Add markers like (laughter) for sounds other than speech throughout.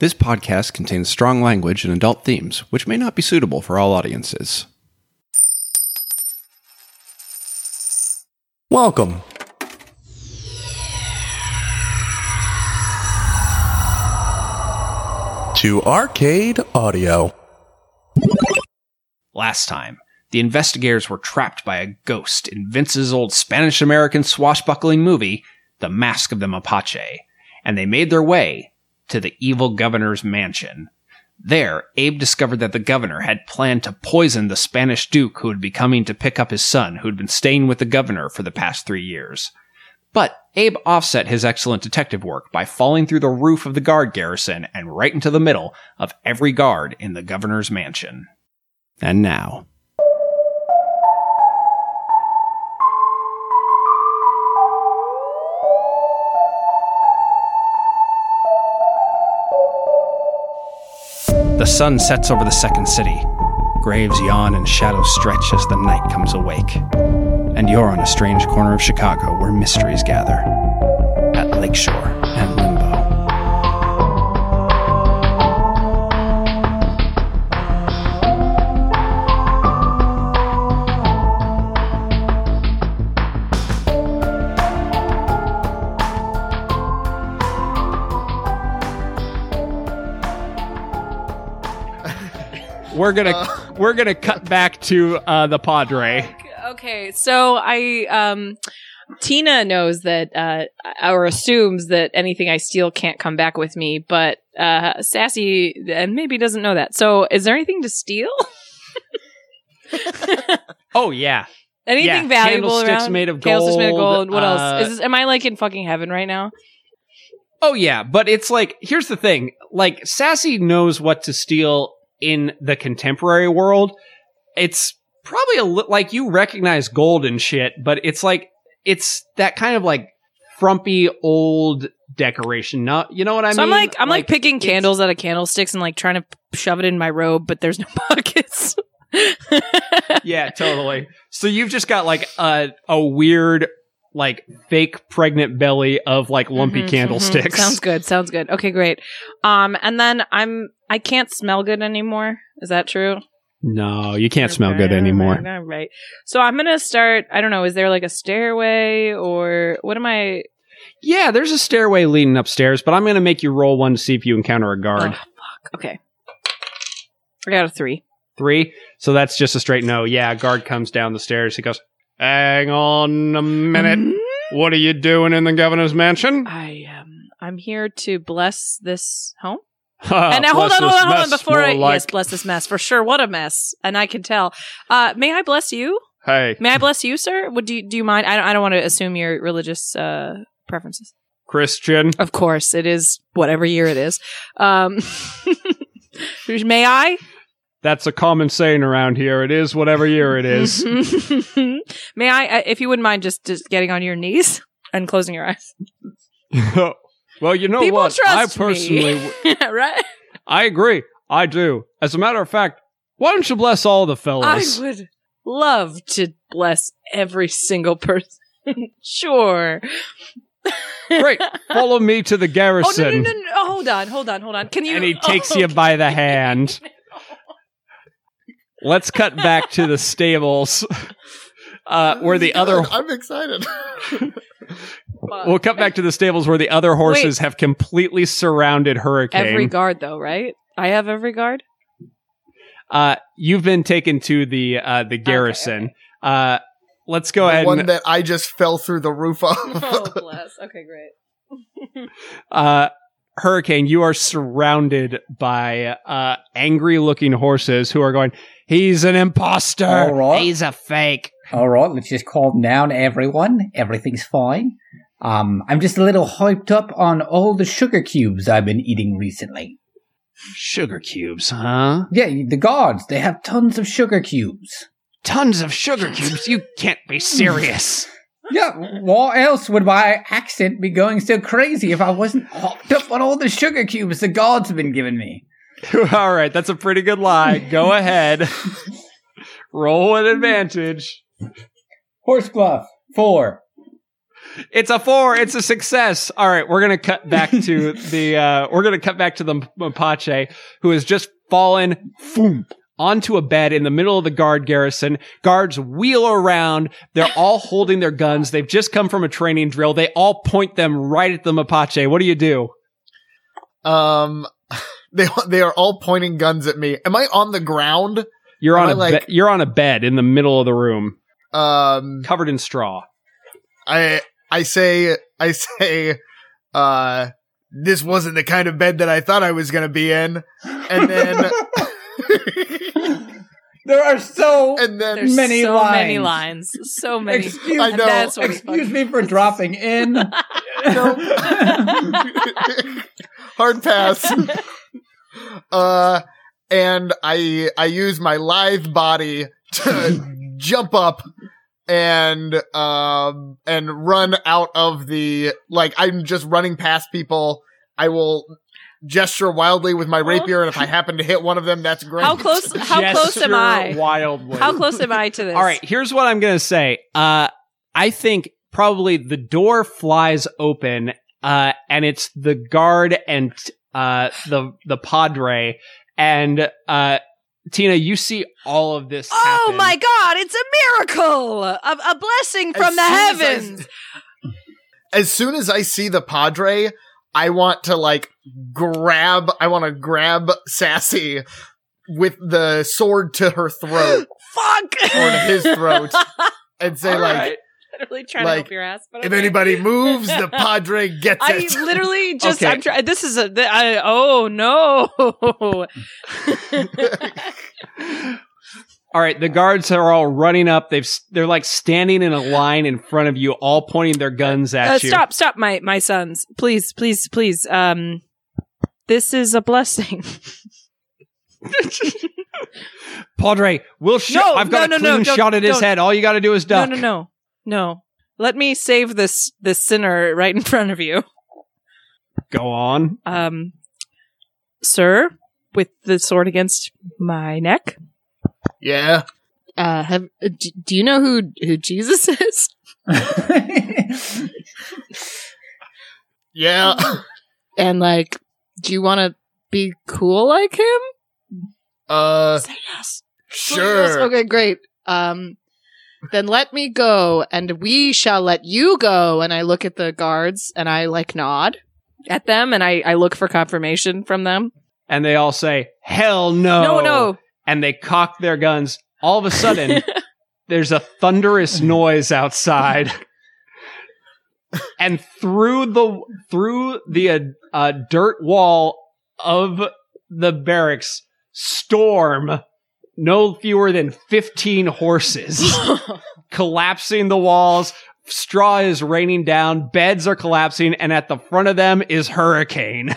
This podcast contains strong language and adult themes, which may not be suitable for all audiences. Welcome. To Arcade Audio. Last time, the investigators were trapped by a ghost in Vince's old Spanish American swashbuckling movie, The Mask of the Mapache, and they made their way to the evil governor's mansion. There, Abe discovered that the governor had planned to poison the Spanish duke who would be coming to pick up his son, who had been staying with the governor for the past three years. But Abe offset his excellent detective work by falling through the roof of the guard garrison and right into the middle of every guard in the governor's mansion. And now, The sun sets over the second city. Graves yawn and shadows stretch as the night comes awake. And you're on a strange corner of Chicago where mysteries gather. At Lakeshore and. We're gonna (laughs) we're gonna cut back to uh, the Padre. Okay, so I um Tina knows that uh or assumes that anything I steal can't come back with me, but uh Sassy uh, maybe doesn't know that. So is there anything to steal? (laughs) Oh yeah, anything Yeah, valuable candlesticks around? made of gold. Candlesticks made of gold, gold. What uh, else? Is this, am I like in fucking heaven right now? oh yeah. But it's like here's the thing: like Sassy knows what to steal in the contemporary world. It's probably a li- like you recognize gold and shit, but it's like it's that kind of like frumpy old decoration. Not you know what I so mean? I'm like I'm like, picking candles out of candlesticks and like trying to shove it in my robe, but there's no (laughs) pockets. yeah, totally. So you've just got like a a weird like fake pregnant belly of like lumpy Mhm, candlesticks. mhm. Sounds good. Sounds good. Okay, great. Um, and then I'm I can't smell good anymore. Is that true? No, you can't smell good anymore. All right, all right. So I'm gonna start. I don't know. Is there like a stairway or what am I? Yeah, there's a stairway leading upstairs, but I'm going to make you roll one to see if you encounter a guard. Oh, fuck. Okay. I got a three. Three. So that's just a straight no. Yeah, guard comes down the stairs. He goes, Hang on a minute. Mhm. What are you doing in the governor's mansion? I um I'm here to bless this home. (laughs) Ah, and now hold on, hold on, hold on. Before I like- yes, bless this mess for sure. What a mess, and I can tell. Uh, may I bless you? Hey, May I bless you, sir? Would you do you mind? I don't, I don't want to assume your religious uh preferences. Christian. Of course, it is whatever year it is. Um, (laughs) may I? That's a common saying around here. It is whatever year it is. (laughs) may I? uh, If you wouldn't mind, just just getting on your knees and closing your eyes. (laughs) well, you know People what? I personally, (laughs) right? I agree. I do. As a matter of fact, why don't you bless all the fellas? I would love to bless every single person. sure. Great. Follow me to the Oh garrison. no, no, no, no! Oh, hold on, hold on, hold on. Can you? And he takes oh, you by the hand. Let's cut back to the stables. (laughs) Uh, where the other I'm excited. (laughs) we'll cut back to the stables where the other horses have completely surrounded Hurricane. Every guard, though, right? I have every guard. uh, you've been taken to the uh, the garrison. Uh, let's go the ahead one and that I just fell through the roof of. (laughs) Oh, bless. Okay, great. uh, Hurricane, you are surrounded by uh, angry looking horses who are going, He's an imposter. All right. He's a fake. All right, let's just calm down, everyone. Everything's fine. Um, I'm just a little hyped up on all the sugar cubes I've been eating recently. Sugar cubes, huh? Yeah, the guards, they have tons of sugar cubes. Tons of sugar cubes. You can't be (laughs) serious. Yeah, what else would my accent be going so crazy if I wasn't hopped up on all the sugar cubes the guards have been giving me? (laughs) All right, that's a pretty good lie. Go (laughs) ahead. Roll an advantage. Horse bluff, four. It's a four. It's a success. All right, we're gonna cut back (laughs) to the. Uh, we're gonna cut back to the Mapache who has just fallen boom, onto a bed in the middle of the guard garrison. Guards wheel around. They're all holding their guns. They've just come from a training drill. They all point them right at the Mapache. What do you do? Um, they they are all pointing guns at me. Am I on the ground? You're Am on I a like- be- you're on a bed in the middle of the room, Um, covered in straw. I I say I say, uh, this wasn't the kind of bed that I thought I was gonna be in, and then (laughs) There are so and then There's Many so lines. many lines. So many. Excuse, I know. That's what's excuse me for dropping in. (laughs) (laughs) hard pass. Uh, and I I use my lithe body to (laughs) jump up and um and run out of the like I'm just running past people. I will gesture wildly with my rapier, and if I happen to hit one of them, that's great. (laughs) How close? How close am I? Wildly. How close am I to (laughs) this? All right, here's what I'm gonna say. Uh, I think probably the door flies open, uh, and it's the guard and uh the the padre, and uh, Tina, you see all of this. Oh happen. my God! It's a miracle, a, a blessing As from the soon as I- heavens. (laughs) as soon as I see the Padre, I want to like grab, I want to grab Sassy with the sword to her throat (laughs) Fuck! or to his throat (laughs) and say All like, right. Literally trying like, to help your ass. But if anybody (laughs) moves, the Padre gets it. I it. literally (laughs) just Okay. I'm trying. This is a. th- I, oh no! (laughs) All right, the guards are all running up. They've they're like standing in a line in front of you, all pointing their guns at Uh, you. stop! Stop! My my sons, please, please, please. Um, this is a blessing. Padre, we'll shoot. No, I've got no, a no, no, clean don't- shot at his head. All you got to do is duck. No, no, no, no. Let me save this this sinner right in front of you. Go on. Um, sir, with the sword against my neck. yeah. Uh, have do, do you know who who Jesus (laughs) is? Yeah. And like, do you want to be cool like him? Uh, Say yes. sure. Okay, great. Um, then let me go, and we shall let you go. And I look at the guards, and I like nod. At them, and I I look for confirmation from them. And they all say, "Hell no!" No, no. And they cock their guns. All of a sudden, (laughs) there's a thunderous noise outside, and through the through the uh, uh, dirt wall of the barracks storm no fewer than fifteen horses. (laughs) collapsing the walls. Straw is raining down. Beds are collapsing, and at the front of them is Hurricane.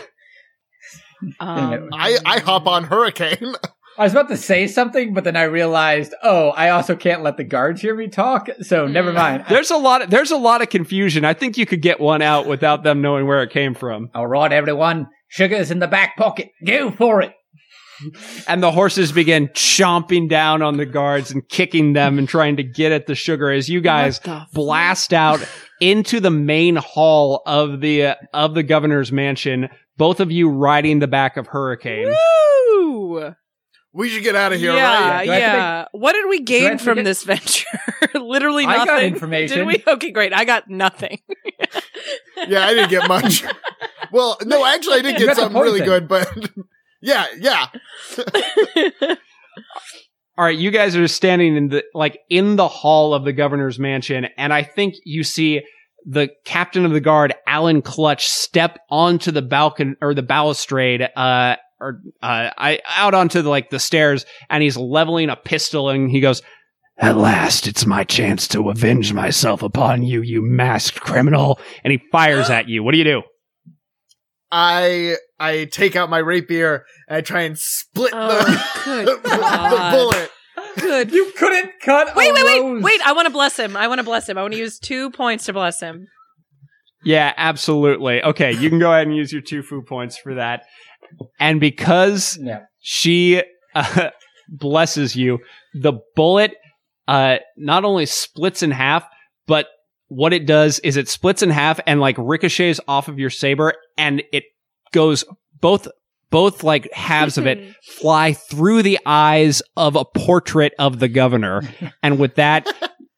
um, (laughs) I, I hop on Hurricane. I was about to say something, but then I realized, oh, I also can't let the guards hear me talk, so never mind. (laughs) There's a lot. Of, there's a lot of confusion. I think you could get one out without them knowing where it came from. All right, everyone. Sugar's in the back pocket. Go for it. And the horses begin chomping down on the guards and kicking them and trying to get at the sugar as you guys blast out into the main hall of the uh, of the governor's mansion. Both of you riding the back of Hurricane. Woo! We should get out of here, yeah, right? Do I have yeah. what did we gain from get- this venture? (laughs) Literally I nothing. got information. Did we? Okay, great. I got nothing. Yeah, I didn't get much. (laughs) well, no, actually, I did get something really poison. good, but yeah, yeah. All right, you guys are standing in the like in the hall of the governor's mansion, and I think you see the captain of the guard, Alan Clutch, step onto the balcony or the balustrade, uh, or uh, I out onto the, like the stairs, and he's leveling a pistol, and he goes, "At last, it's my chance to avenge myself upon you, you masked criminal!" And he fires at you. What do you do? I I take out my rapier and I try and split Oh, the, good (laughs) the bullet. Good. You couldn't cut. Wait, a wait, wait, rose. wait! I want to bless him. I want to bless him. I want to use two points to bless him. Yeah, absolutely. Okay, you can go ahead and use your two foo points for that. And because Yeah. she uh, (laughs) blesses you, the bullet uh, not only splits in half, but what it does is it splits in half and like ricochets off of your saber and it goes both both like halves of it (laughs) fly through the eyes of a portrait of the governor (laughs) and with that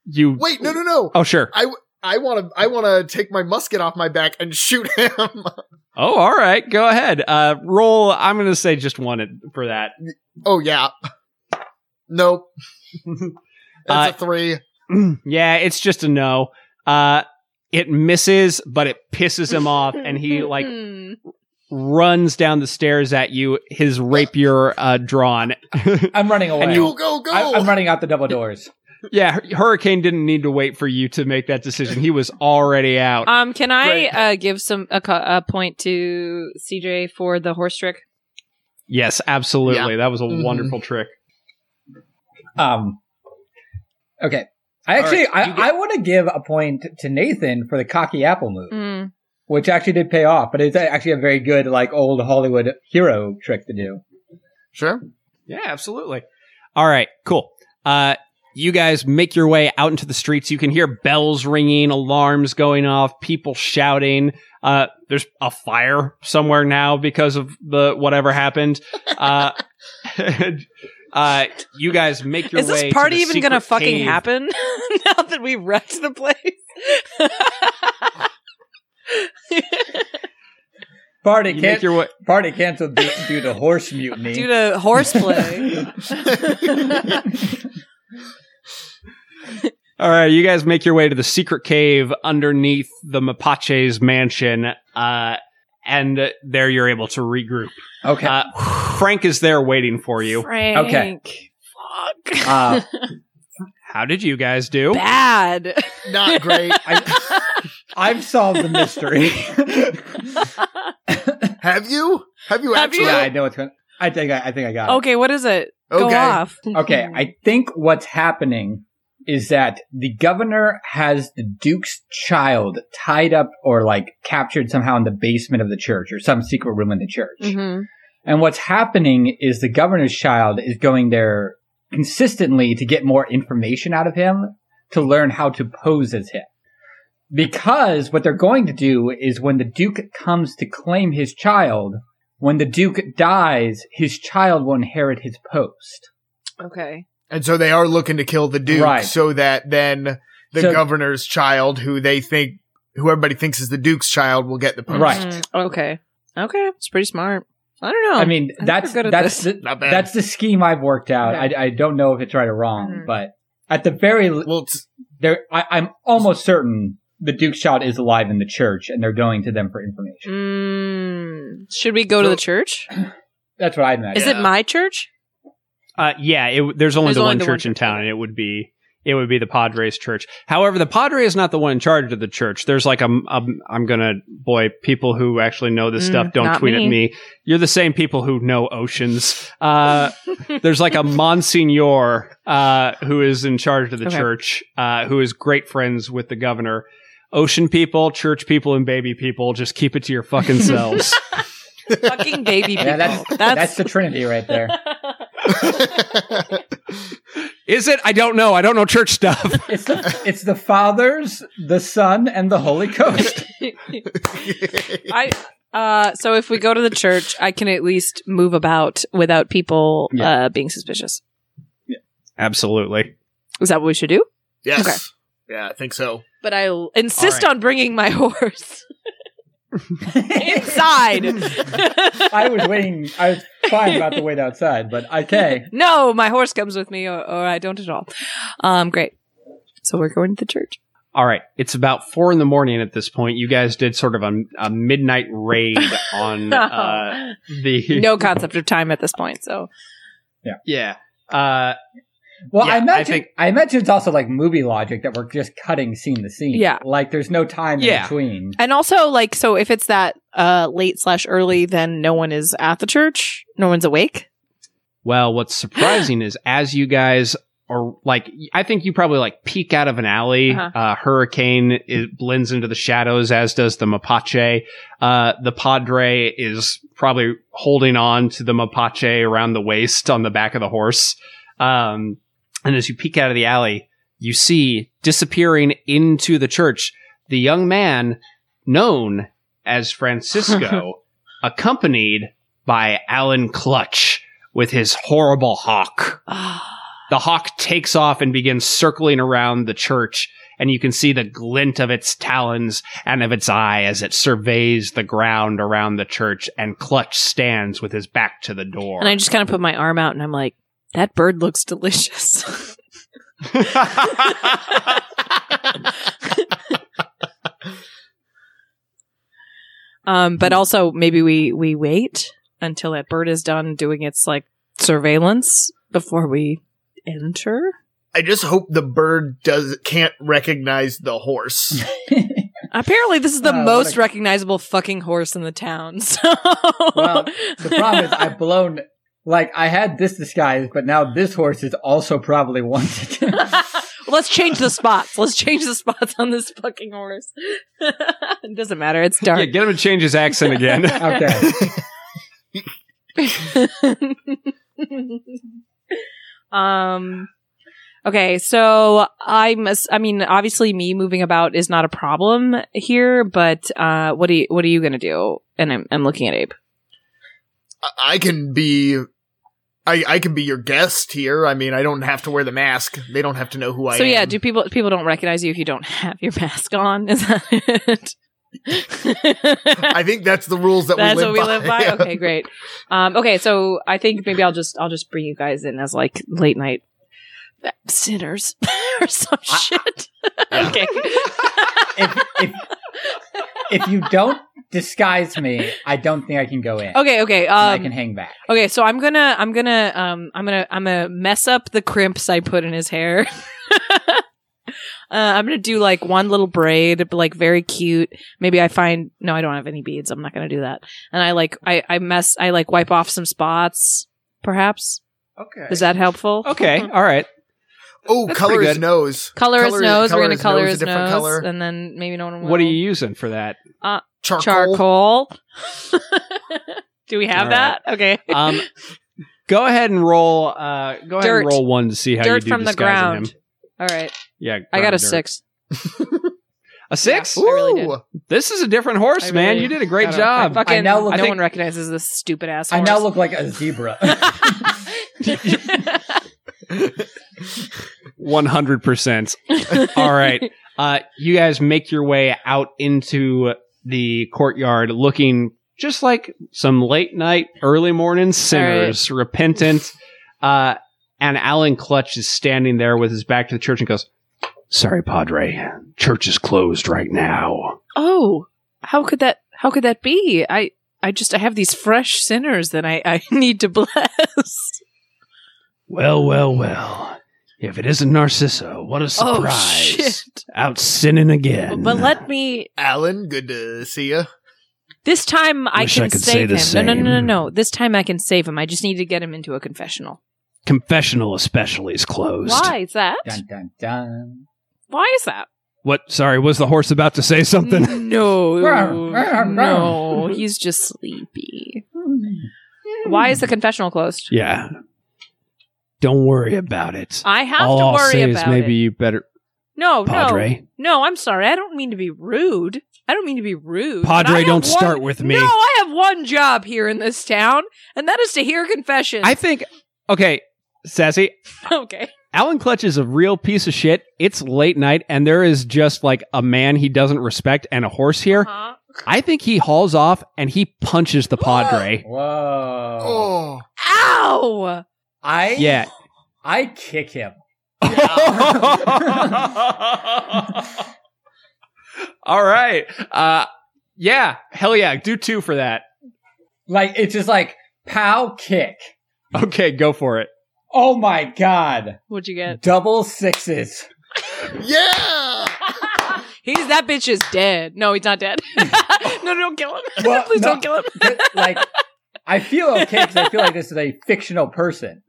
you Wait, no, no, no. oh sure I I want to I want to take my musket off my back and shoot him. (laughs) oh all right go ahead uh roll i'm gonna say just one for that oh yeah. Nope. That's Uh, a three. (clears throat) yeah it's just a no uh it misses but it pisses him off and he like. Runs down the stairs at you his rapier uh drawn (laughs) I'm running away. And Go go go! I, I'm running out the double doors. yeah hurricane didn't need to wait for you to make that decision he was already out Um, can I Great. uh, give some a, co- a point to CJ for the horse trick? yes absolutely that was a Mhm. wonderful trick Um. Okay. I actually, right, you I, I want to give a point to Nathan for the cocky apple move, Mm. Which actually did pay off. But it's actually a very good, like old Hollywood hero trick to do. Sure. Yeah, absolutely. All right, cool. Uh, you guys make your way out into the streets. You can hear bells ringing, alarms going off, people shouting. Uh, there's a fire somewhere now because of the whatever happened. (laughs) Uh, (laughs) uh, you guys make your way. Is way. this party to the even gonna fucking happen (laughs) now that we wrecked the place? (laughs) Party You can't. your way. Party canceled due, due to horse mutiny. Due to horseplay. (laughs) All right, you guys make your way to the secret cave underneath the Mapache's mansion, uh, and there you're able to regroup. okay. Uh, Frank is there waiting for you. Frank. Okay. Fuck. Uh, (laughs) How did you guys do? Bad. Not great. I've solved the mystery. (laughs) Have you? Have you Have actually? you? yeah, I know what's going. I think I, I think I got it. okay, what is it? Go Okay. off. Okay, I think what's happening is that the governor has the duke's child tied up or like captured somehow in the basement of the church or some secret room in the church. Mhm. And what's happening is the governor's child is going there consistently to get more information out of him to learn how to pose as him. Because what they're going to do is when the duke comes to claim his child, when the duke dies, his child will inherit his post. Okay. And so they are looking to kill the duke Right. so that then the So- governor's child, who they think, who everybody thinks is the duke's child, will get the post. Right. Mm, okay. Okay. It's pretty smart. I don't know. I mean, I think that's we're good at that's the, that's the scheme I've worked out. Okay. I, I don't know if it's right or wrong, Mhm. but at the very least, well, there, I, I'm almost certain the Duke's child is alive in the church, and they're going to them for information. Mm, should we go to the church? (clears throat) That's what I imagine. Is it my church? Uh, yeah, it, there's only There's the only one the one church in town, okay. and it would be it would be the Padres church. However, the Padre is not the one in charge of the church. There's like a, a I'm gonna boy people who actually know this Mm, stuff don't not tweet at me. me. You're the same people who know oceans. Uh, (laughs) there's like a Monsignor uh, who is in charge of the Okay. church, uh, who is great friends with the governor. Ocean people, church people, and baby people, just keep it to your fucking selves. (laughs) Fucking baby people. Yeah, that's, that's the Trinity right there. (laughs) is it? I don't know. I don't know church stuff. (laughs) It's the, it's the fathers, the Son, and the Holy Ghost. I uh so if we go to the church, I can at least move about without people Yeah. uh being suspicious. Yeah. Absolutely. Is that what we should do? yes. Okay. Yeah, I think so. But I'll insist All right. on bringing my (laughs) horse (laughs) inside. I was waiting. I was fine about to wait outside, but okay. (laughs) no, my horse comes with me, or, or I don't at all. Um, great. So we're going to the church. All right. It's about four in the morning at this point. You guys did sort of a, a midnight raid on uh, the. No concept of time at this point. So Yeah. Uh, Well, Yeah, I I imagine. I, think- imagine it's also like movie logic that we're just cutting scene to scene. Yeah. like there's no time Yeah. in between. and also like so if it's that uh late slash early, then no one is at the church. No one's awake. well, what's surprising is as you guys are like, I think you probably like peek out of an alley. uh Uh-huh. Hurricane it blends into the shadows, as does the Mapache. Uh, the Padre is probably holding on to the Mapache around the waist on the back of the horse. Um, and as you peek out of the alley, you see disappearing into the church the young man known as Francisco, (laughs) accompanied by Alan Clutch with his horrible hawk. (sighs) The hawk takes off and begins circling around the church, and you can see the glint of its talons and of its eye as it surveys the ground around the church, and Clutch stands with his back to the door. and I just kind of put my arm out and I'm like, that bird looks delicious. (laughs) um, but also maybe we we wait until that bird is done doing its like surveillance before we enter. I just hope the bird does can't recognize the horse. (laughs) Apparently, this is the Uh, most a- recognizable fucking horse in the town. (laughs) So, well, the problem is I've blown. Like I had this disguise, but now this horse is also probably wanted. (laughs) let's change the spots. Let's change the spots on this fucking horse. (laughs) it doesn't matter. It's yeah, dark. get him to change his accent again. (laughs) okay. um. Okay, so I'm. I mean, obviously, me moving about is not a problem here. But uh, what do you what are you gonna do? And I'm I'm looking at Abe. I- I can be. I, I can be your guest here. I mean, I don't have to wear the mask. They don't have to know who I so am. So yeah, do people people don't recognize you if you don't have your mask on? Is that it? (laughs) I think that's the rules that That's we live what we by. live by. Okay, great. Um, okay, so I think maybe I'll just I'll just bring you guys in as like late night sinners (laughs) or some shit. (laughs) okay. if, if if you don't disguise me, I don't think I can go in. Okay, okay. And I Um, can hang back. okay, so I'm gonna I'm gonna um I'm gonna I'm gonna mess up the crimps I put in his hair. (laughs) Uh, I'm gonna do like one little braid, but, like very cute. Maybe I find no, I don't have any beads. I'm not gonna do that. And I like I I mess I like wipe off some spots. Perhaps okay. is that helpful? Okay, (laughs) all right. Oh, That's color pretty his nose. Color his nose. We're gonna his color nose his nose, color. and then maybe no one will. What are you using for that? Charcoal. Charcoal. (laughs) Do we have All that? Okay. Um, go ahead and roll. Uh, go ahead Dirt. and roll one to see how you do from the disguising ground. him. All right. Yeah, I got a dirt. six. A six? I really did. Ooh. This is a different horse, I man. really- You did a great I don't- job. Fucking, I now look- no I think- one recognizes this stupid ass. I now look like a zebra. (laughs) (laughs) (laughs) One hundred percent. All right. Uh, you guys make your way out into the courtyard, looking just like some late night, early morning sinners, repentant. Uh, and Alan Clutch is standing there with his back to the church and goes, "Sorry, Padre. Church is closed right now." oh, how could that? How could that be? I I just I have these fresh sinners that I I (laughs) need to bless. Well, well, well. If it isn't Narcissa, what a Oh surprise! shit! Out sinning again. But let me. Alan, good to see you. This time I Wish can I could say save the him. No, no, no, no, same. no. This time I can save him. I just need to get him into a confessional. confessional especially is closed. Why is that? dun dun dun. Why is that? What? Sorry, was the horse about to say something? (laughs) No, Rawr, (laughs) rawr, no, he's just sleepy. Why is the confessional closed? yeah. Don't worry about it. I have All to I'll worry say about is maybe it. you better, No, Padre. no, no. I'm sorry. I don't mean to be rude. I don't mean to be rude. Padre, don't one- start with me. No, I have one job here in this town, and that is to hear confessions. I think. Okay, Sassy. (laughs) okay. Alan Clutch is a real piece of shit. It's late night, and there is just like a man he doesn't respect and a horse here. Uh-huh. I think he hauls off and he punches the Padre. Whoa. Oh. Ow! I yeah. I kick him. (laughs) All right. Uh, yeah. Hell yeah. Do two for that. Like it's just like pow kick. Okay, go for it. Oh my god. What'd you get? Double sixes. Yeah. (laughs) He's that bitch is dead. No, he's not dead. (laughs) no, don't kill him. Well, Please no. don't kill him. like I feel okay because I feel like this is a fictional person.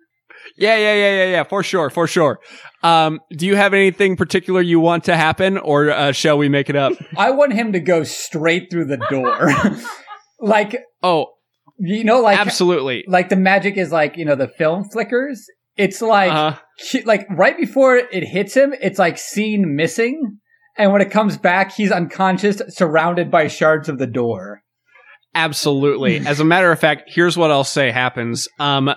Yeah, yeah, yeah, yeah, yeah. For sure, for sure. Um, do you have anything particular you want to happen, or uh, shall we make it up? (laughs) I want him to go straight through the door. (laughs) like Oh, you know, like absolutely. like the magic is like you know the film flickers. it's like Uh, ki- like right before it hits him, it's like scene missing, and when it comes back, he's unconscious, surrounded by shards of the door. absolutely. As a matter of fact, here's what I'll say happens. Um,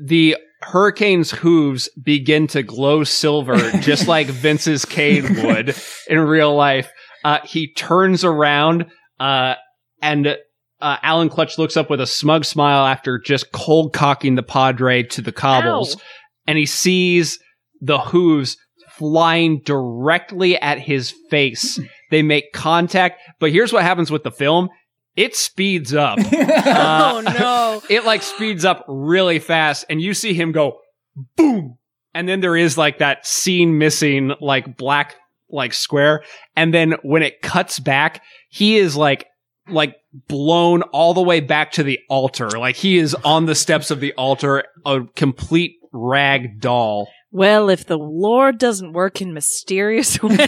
the hurricane's hooves begin to glow silver, (laughs) just like Vince's cane would in real life. Uh, he turns around, uh, and uh, Alan Clutch looks up with a smug smile after just cold cocking the Padre to the cobbles, Ow. and he sees the hooves flying directly at his face. they make contact, but here's what happens with the film. It speeds up. (laughs) Uh, oh no. (laughs) it like speeds up really fast and you see him go boom and then there is like that scene missing like black like square and then when it cuts back he is like like blown all the way back to the altar like he is on the steps of the altar a complete rag doll Well, if the Lord doesn't work in mysterious (laughs) ways,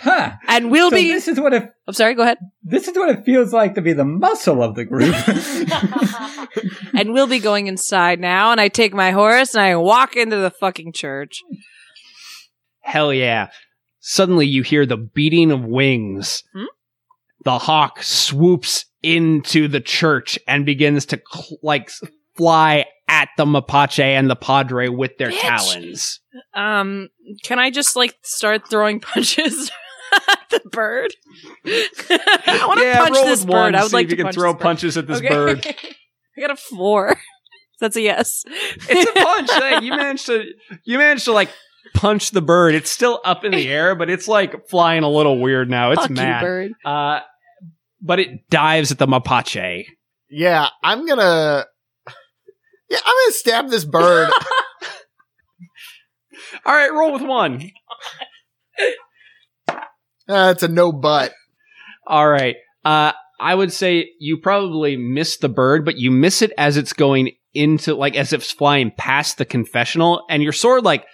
huh. and we'll So be. this is what it I'm sorry. Go ahead. this is what it feels like to be the muscle of the group. (laughs) (laughs) and we'll be going inside now. And I take my horse and I walk into the fucking church. Hell yeah. Suddenly you hear the beating of wings. Hmm? The hawk swoops into the church and begins to cl- like s- fly at the Mapache and the Padre with their Bitch. talons. Um, can I just like start throwing (laughs) punches at the bird? I want to punch this with one, bird. I would like if you to can punch throw this punches at this Okay. bird. (laughs) I got a four. (laughs) That's a yes. It's a punch. hey, you managed to you managed to like punch the bird. It's still up in the air, but it's like flying a little weird now. It's Fuck mad. you, bird. Uh, but it dives at the Mapache. Yeah, I'm gonna. Yeah, I'm gonna stab this bird. (laughs) All right, roll with one. That's a no butt. All right. Uh, I would say you probably miss the bird, but you miss it as it's going into, like, as if it's flying past the confessional, and your sword, like,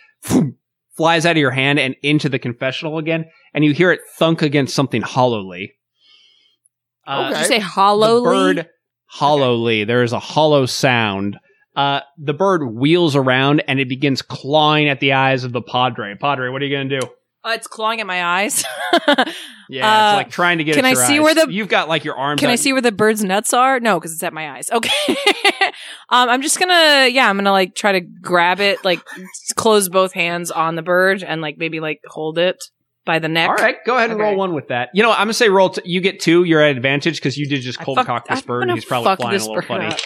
flies out of your hand and into the confessional again, and you hear it thunk against something hollowly. Uh, Did you say hollowly? The bird hollowly. There is a hollow sound. Uh, the bird wheels around and it begins clawing at the eyes of the Padre. Padre, what are you going to do? Uh, it's clawing at my eyes. (laughs) Yeah, Uh, it's like trying to get. can at I see eyes. where the- You've got like your arms. Can I see where the bird's nuts are? No, because it's at my eyes. Okay. (laughs) um, I'm just gonna, yeah, I'm gonna like try to grab it, like (laughs) close both hands on the bird, and like maybe like hold it by the neck. All right, go ahead and Okay. roll one with that. You know, I'm gonna say roll. T- you get two. You're at advantage because you did just cold fucked- cock this bird. and He's probably flying a little funny. up.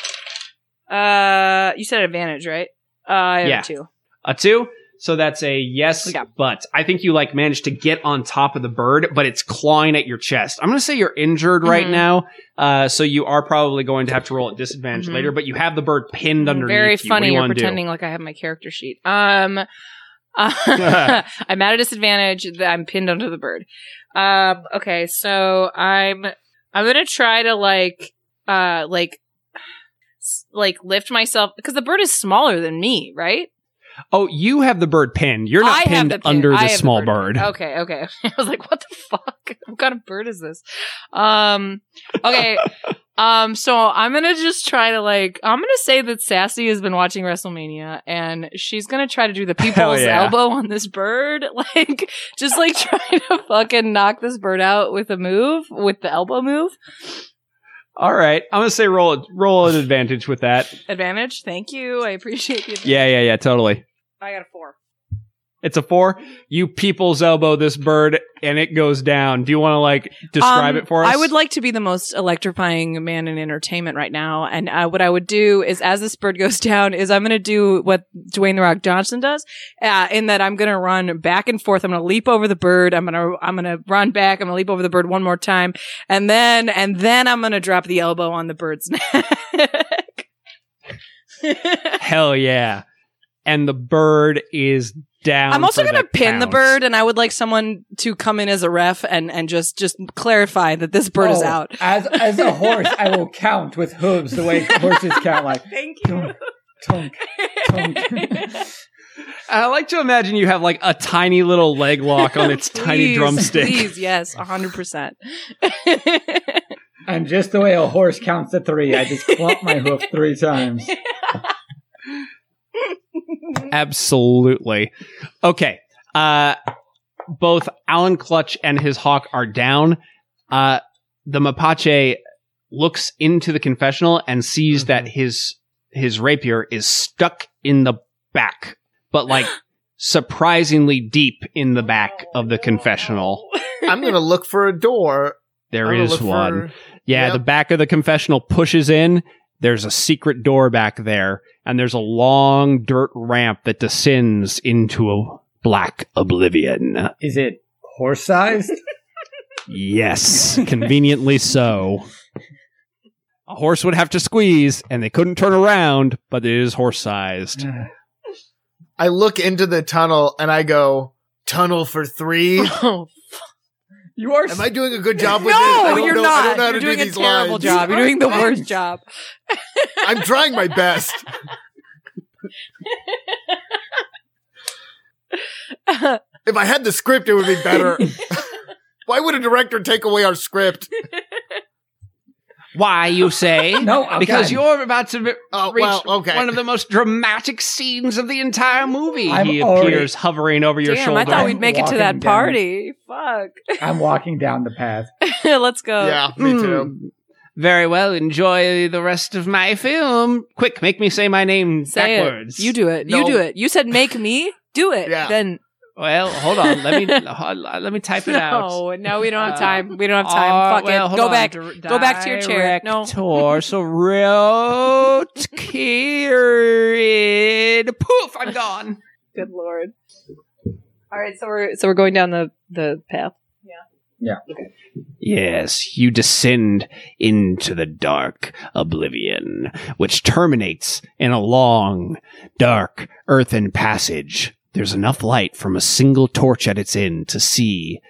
Uh, you said advantage, right? Uh, I have Yeah. a two. A two. So that's a yes, but I think you like managed to get on top of the bird, but it's clawing at your chest. I'm gonna say you're injured right Mhm. now, uh, so you are probably going to have to roll at disadvantage Mhm. later. But you have the bird pinned underneath. Very you. Funny. you You're wanna do? pretending like I have my character sheet. Um, uh, (laughs) I'm at a disadvantage. that I'm pinned under the bird. Um, okay, so I'm I'm gonna try to like uh like like lift myself because the bird is smaller than me, right? Oh, you have the bird pinned. You're not I pinned the pin- under I the small the bird. Okay, okay. (laughs) I was like, what the fuck? (laughs) What kind of bird is this? Um, okay. (laughs) um, so I'm gonna just try to like, I'm gonna say that Sassy has been watching WrestleMania and she's gonna try to do the people's yeah. elbow on this bird, like just like trying to fucking knock this bird out with a move, with the elbow move. All right, I'm gonna say roll roll an advantage with that. Advantage. Thank you. I appreciate the advantage. Yeah, yeah, yeah, totally. I got a four. It's a four. You people's elbow this bird, and it goes down. Do you want to like describe Um, it for us? I would like to be the most electrifying man in entertainment right now, and uh, what I would do is, as this bird (laughs) goes down, is I'm going to do what Dwayne the Rock Johnson does, uh, in that I'm going to run back and forth. I'm going to leap over the bird. I'm going to I'm going to run back. I'm going to leap over the bird one more time, and then and then I'm going to drop the elbow on the bird's (laughs) neck. Hell yeah! And the bird is down. I'm also going to the pin the bird, and I would like someone to come in as a ref and and just just clarify that this bird is Oh, out. As as a horse, I will count with hooves the way (laughs) horses count, like Thank tunk, tunk, tunk. (laughs) I like to imagine you have like a tiny little leg lock on its (laughs) tiny drumstick. Please, yes, hundred percent. And just the way a horse counts to three, I just clump my hoof three times. (laughs) Absolutely. Okay. Uh, both Alan Clutch and his hawk are down. Uh, the Mapache looks into the confessional and sees that his his rapier is stuck in the back, but like (gasps) surprisingly deep in the back of the confessional. (laughs) I'm gonna look for a door. There I'm is one. for- Yeah, Yep. the back of the confessional pushes in. There's a secret door back there, and there's a long dirt ramp that descends into a black oblivion. Is it horse sized? (laughs) Yes, conveniently so. A horse would have to squeeze, and they couldn't turn around, but it is horse sized. (sighs) I look into the tunnel and I go, tunnel for three. (laughs) Oh, you are. Am I doing a good job with this? No, you're know, I not. don't know how You're to doing do a terrible lines. job. You're doing the (laughs) worst job. I'm trying my best. (laughs) If I had the script, it would be better. (laughs) Why would a director take away our script? Why, you say? (laughs) No, okay. because you're about to Oh, reach well, okay. one of the most dramatic scenes of the entire movie. I'm he already- appears hovering over your Damn, shoulder. I thought we'd make it to that down. party. Fuck. I'm walking down the path. (laughs) Let's go. yeah, me too. Mm. Very well. Enjoy the rest of my film. Quick, make me say my name Say backwards. it. You do it. No. You do it. You said make me do it. Yeah. Then Well, hold on. Let me (laughs) let me type it out. no, no, we don't have Uh, time. We don't have time. Uh, Fuck well, it. Go on. back. Dir- Go back to your chair. No. Director, so (laughs) wrote Kieran. Poof! I'm gone. Good lord. All right, so we're so we're going down the the path. Yeah. Yeah. Okay. Yes, you descend into the dark oblivion, which terminates in a long, dark earthen passage. There's enough light from a single torch at its end to see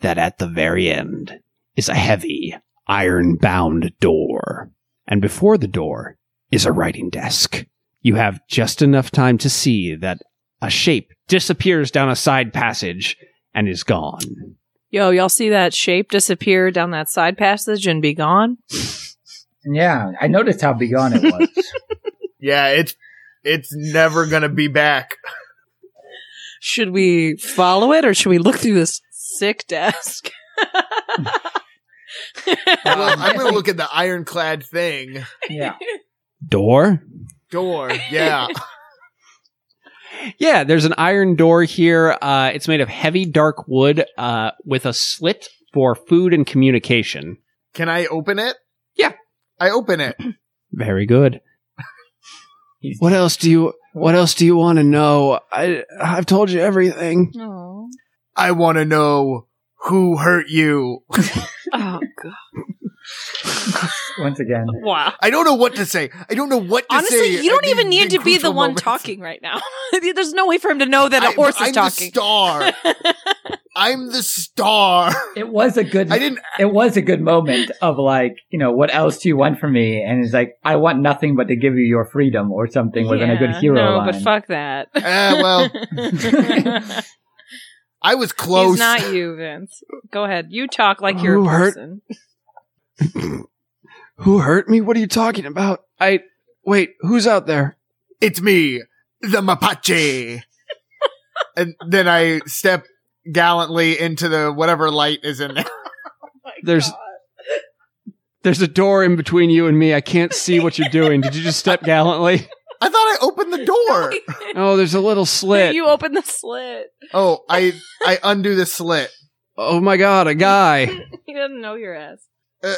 that at the very end is a heavy, iron bound door. And before the door is a writing desk. You have just enough time to see that a shape disappears down a side passage and is gone. Yo, y'all see that shape disappear down that side passage and be gone? Yeah, I noticed how big on it was. (laughs) Yeah, it's it's never gonna be back. Should we follow it or should we look through this sick desk? (laughs) Well, I'm gonna look at the ironclad thing. yeah. Door? Door. Yeah. (laughs) Yeah, there's an iron door here. Uh, it's made of heavy dark wood uh, with a slit for food and communication. Can I open it? Yeah. I open it. (clears throat) Very good. (laughs) What else do you What else do you want to know? I I've told you everything. Oh, I want to know who hurt you. (laughs) oh god. (laughs) Once again. Wow. I don't know what to say. I don't know what to say. Honestly, you don't at even need to be the one moments. talking right now. (laughs) There's no way for him to know that a I- horse is I'm talking. The star. (laughs) I'm the star. It was a good (laughs) I didn't. it was a good moment of like, you know, what else do you want from me? And he's like, I want nothing but to give you your freedom or something within a good hero No, line. but fuck that. Eh, well, I was close. He's not you, Vince. Go ahead. You talk like you're Who a hurt- person. Who hurt me? What are you talking about? I wait. Who's out there? It's me, the Mapache. (laughs) and then I step gallantly into the whatever light is in there. (laughs) There's There's a door in between you and me. I can't see what you're doing. Did you just step (laughs) gallantly? I thought I opened the door. Oh, there's a little slit. you open the slit. Oh, I I undo the slit. Oh my god, a guy. He doesn't know your ass. Uh,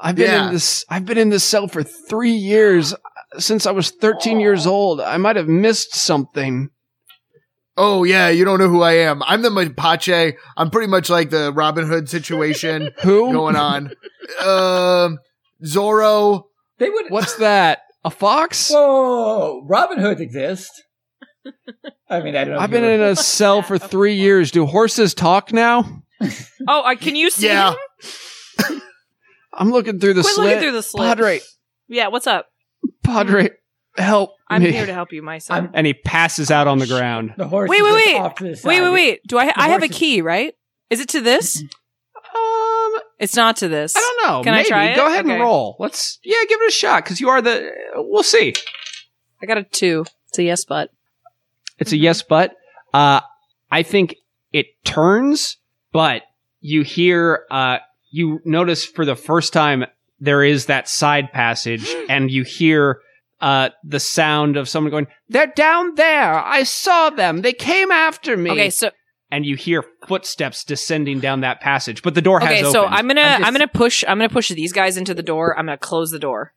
I've been Yeah. in this I've been in this cell for 3 years since I was 13 years old. I might have missed something. oh yeah, you don't know who I am. I'm the Mapache. I'm pretty much like the Robin Hood situation (laughs) Who? going on. Um, Zorro. they would What's that? A fox? Whoa, Robin Hood exists. I mean, I don't know. I've been in a cell for 3 years. Do horses talk now? Oh, uh, can you see Yeah. him? I'm looking through the Quit slit. looking through the slit. Padre, Yeah, what's up? Padre, help I'm me. here to help you, my son. I'm- and he passes out on the ground. the horse. Wait, is wait, just wait. off to the wait, side. wait, wait. Do I? I have a horse key, right? Is it to this? Um, It's not to this. I don't know. Can I maybe. try it? Go ahead Okay. and roll. Let's yeah, give it a shot because you are the. We'll see. I got a two. It's a yes, but It's Mm-hmm. a yes, but uh, I think it turns, but you hear, uh, you notice for the first time there is that side passage, and you hear uh, the sound of someone going, "They're down there! I saw them! They came after me!" okay. So and you hear footsteps descending down that passage, but the door has okay. opened. So I'm gonna I'm I'm, gonna push I'm gonna push these guys into the door. I'm gonna close the door.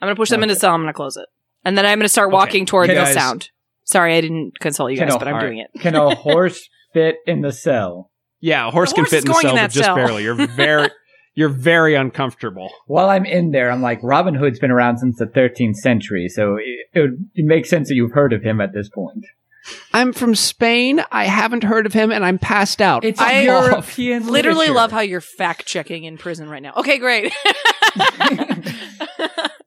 I'm gonna push them into the cell. I'm gonna close it, and then I'm gonna start Okay. walking toward Can the guys- sound. Sorry, I didn't consult you Can guys, but I'm alright. doing it. Can a (laughs) horse fit in the cell? Yeah, a horse The can fit in the going in cell, but just cell. barely. You're (laughs) very, you're very uncomfortable. While I'm in there, I'm like, Robin Hood's been around since the 13th century, so it, it would it makes sense that you've heard of him at this point. I'm from Spain. I haven't heard of him, and I'm passed out. It's I European Literally literature. love how you're fact checking in prison right now. Okay, great. (laughs)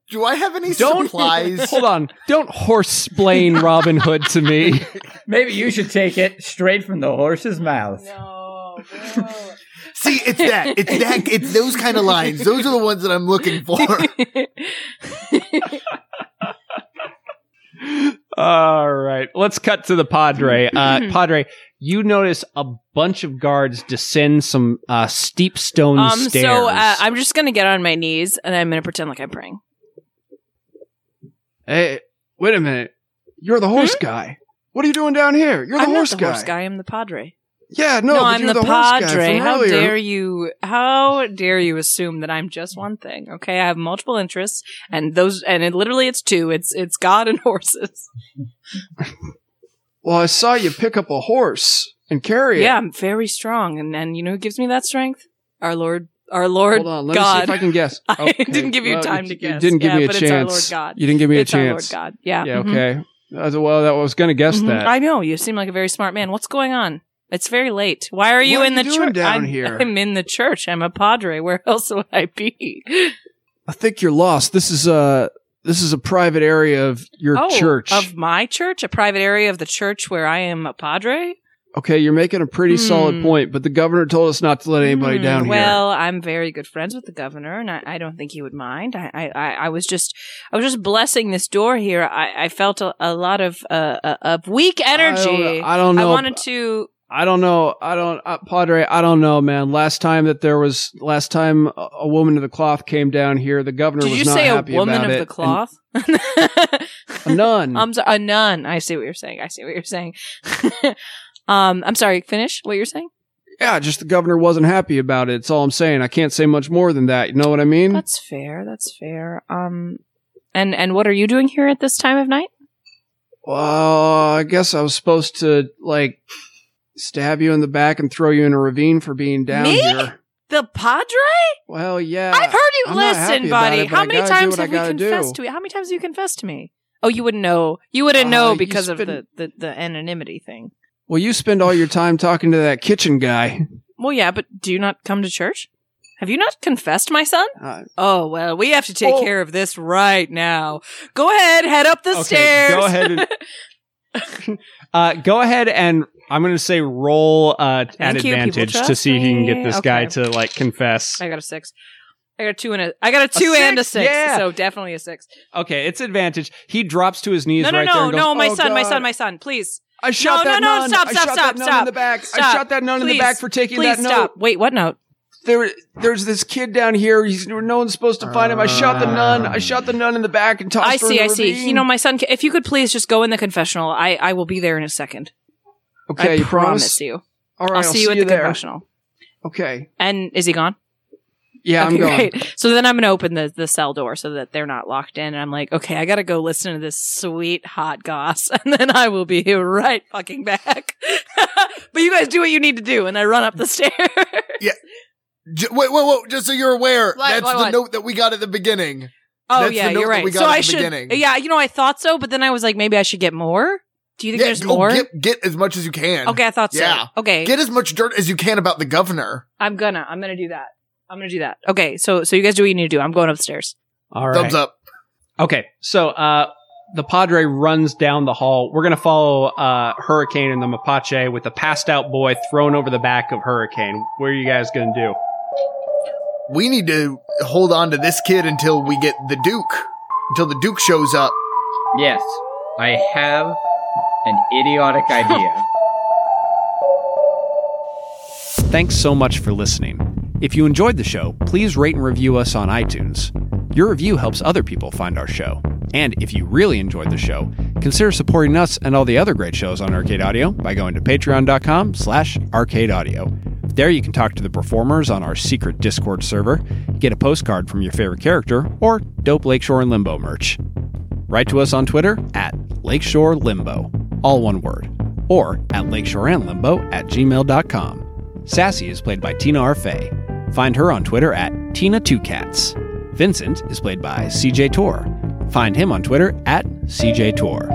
Do I have any Don't- supplies? (laughs) Hold on. Don't horse splain Robin Hood to me. Maybe you should take it straight from the horse's mouth. no, (laughs) See, it's that. It's that. It's those kind of lines. Those are the ones that I'm looking for. (laughs) All right. Let's cut to the Padre. Uh, Padre, you notice a bunch of guards descend some uh, steep stone um. stairs. So uh, I'm just gonna get on my knees and I'm gonna pretend like I'm praying. Hey, wait a minute. You're the horse guy. What are you doing down here? You're the I'm horse not the guy. horse guy. I'm the Padre. Yeah, no, No, I'm the, the, Padre. How dare you? How dare you assume that I'm just one thing? Okay, I have multiple interests, and those, and it, literally, it's two. It's it's God and (laughs) horses. Well, I saw you pick up a horse and carry it. Yeah, I'm very strong, and and you know who gives me that strength? Our Lord, our Lord Hold on, let God. me see if I can guess. (laughs) I didn't give you well, time you- to You guess. didn't give Yeah, me a but chance. it's our Lord God. You didn't give me it's a our Lord chance. God. Yeah. Yeah, mhm. okay. Well, that I was going to guess Mhm. that. I know you seem like a very smart man. What's going on? It's very late. Why are you What are in you the church? down I'm, here? I'm in the church. I'm a padre. Where (laughs) else would I be? I think you're lost. This is a this is a private area of your oh, church. of my church, a private area of the church where I am a padre. okay, you're making a pretty solid Hmm. point, but the governor told us not to let anybody Hmm, down here. Well, I'm very good friends with the governor, and I, I don't think he would mind. I, I, I I was just, I was just blessing this door here. I, I felt a, a lot of, uh, uh, of weak energy. I don't, I don't know. I wanted to. I don't know. I don't, uh, Padre. I don't know, man. Last time that there was, last time a, a woman of the cloth came down here, the governor Did was not happy about it. Did you say a woman of it. the cloth? (laughs) A nun. I'm sorry, a nun. I see what you're saying. I see what you're saying. (laughs) um, I'm sorry. Finish what you're saying. yeah, just the governor wasn't happy about it. It's all I'm saying. I can't say much more than that. You know what I mean? That's fair. That's fair. Um, and and what are you doing here at this time of night? Well, I guess I was supposed to like stab you in the back and throw you in a ravine for being down Me? here. The padre? Well, yeah. I've heard you. I'm Listen, buddy. it, how many times have we gotta confessed do. to you? How many times have you confessed to me? Oh, you wouldn't know. You wouldn't Uh, know you because of the, the the anonymity thing. Well, you spend all your time talking to that kitchen guy. Well, yeah, but do you not come to church? Have you not confessed, my son? Uh, Oh well, we have to take Oh. care of this right now. Go ahead, head up the Okay, stairs. go ahead and (laughs) (laughs) uh, go ahead and I'm going to say roll uh, at you, advantage to see if you can get me. this guy to like confess. I got a six. I got a two and a. I got a two and a six? six. Yeah. So definitely a six. Okay, it's advantage. He drops to his knees No, no, right there no, goes, no, my "Oh, son, my son, my son. Please, I shot No, that no, no, nun. stop, I stop, shot stop, that nun stop. in the back. I shot that nun in the back for taking please that stop. note. Wait, what note? There, there's this kid down here. He's no one's supposed to find him. I shot the nun. I shot the nun in the back and tossed I her see, in I the see. You know, my son. If you could please just go in the confessional, I I will be there in a second. Okay, I you promise promise? you. All right, I'll see you at the there. confessional. Okay. And is he gone? Yeah, okay, I'm going. great. So then I'm gonna open the the cell door so that they're not locked in, and I'm like, okay, I gotta go listen to this sweet hot goss, (laughs) and then I will be right fucking back. (laughs) but you guys do what you need to do, and I run up the (laughs) stairs. J- wait, wait, wait! Just so you're aware, What, that's what, the what? note that we got at the beginning. oh That's yeah, the note you're that right. we got So at I the should. beginning. Yeah, you know, I thought so, but then I was like, maybe I should get more. Do you think Yeah, there's go more? Get, get as much as you can. okay, I thought so. Yeah. Okay, Get as much dirt as you can about the governor. I'm gonna, I'm gonna do that. I'm gonna do that. Okay, so so you guys do what you need to do. I'm going upstairs. All right. Thumbs up. Okay, so uh, the Padre runs down the hall. We're gonna follow uh, Hurricane and the Mapache with the passed out boy thrown over the back of Hurricane. What are you guys gonna do? we need to hold on to this kid until we get the Duke, until the Duke shows up. Yes, I have an idiotic (laughs) idea. Thanks so much for listening. If you enjoyed the show, please rate and review us on iTunes. Your review helps other people find our show. And if you really enjoyed the show, consider supporting us and all the other great shows on Arcade Audio by going to patreon.com slash arcadeaudio. There you can talk to the performers on our secret Discord server, get a postcard from your favorite character, or dope Lakeshore and Limbo merch. Write to us on Twitter at Lakeshore Limbo, all one word, or at lakeshoreandlimbo at gmail.com. Sassy is played by Tina Arfey. Find her on Twitter at Tina2Cats. Vincent is played by CJ Tor. Find him on Twitter at CJ Tor.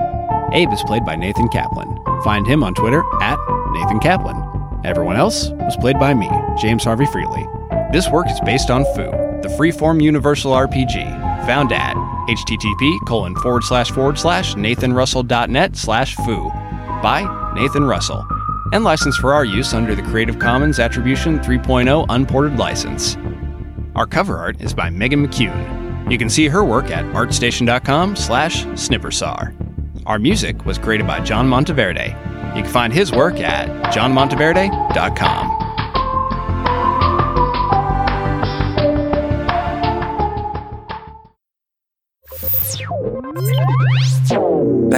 Abe is played by Nathan Kaplan. Find him on Twitter at Nathan Kaplan. Everyone else was played by me, James Harvey Freely. This work is based on Foo, the freeform universal RPG, found at http colon forward slash forward slash nathanrussell.net slash foo by Nathan Russell, and licensed for our use under the Creative Commons Attribution 3.0 Unported License. Our cover art is by Megan McCune. You can see her work at artstation.com slash snippersar. Our music was created by John Monteverde. You can find his work at johnmonteverde.com.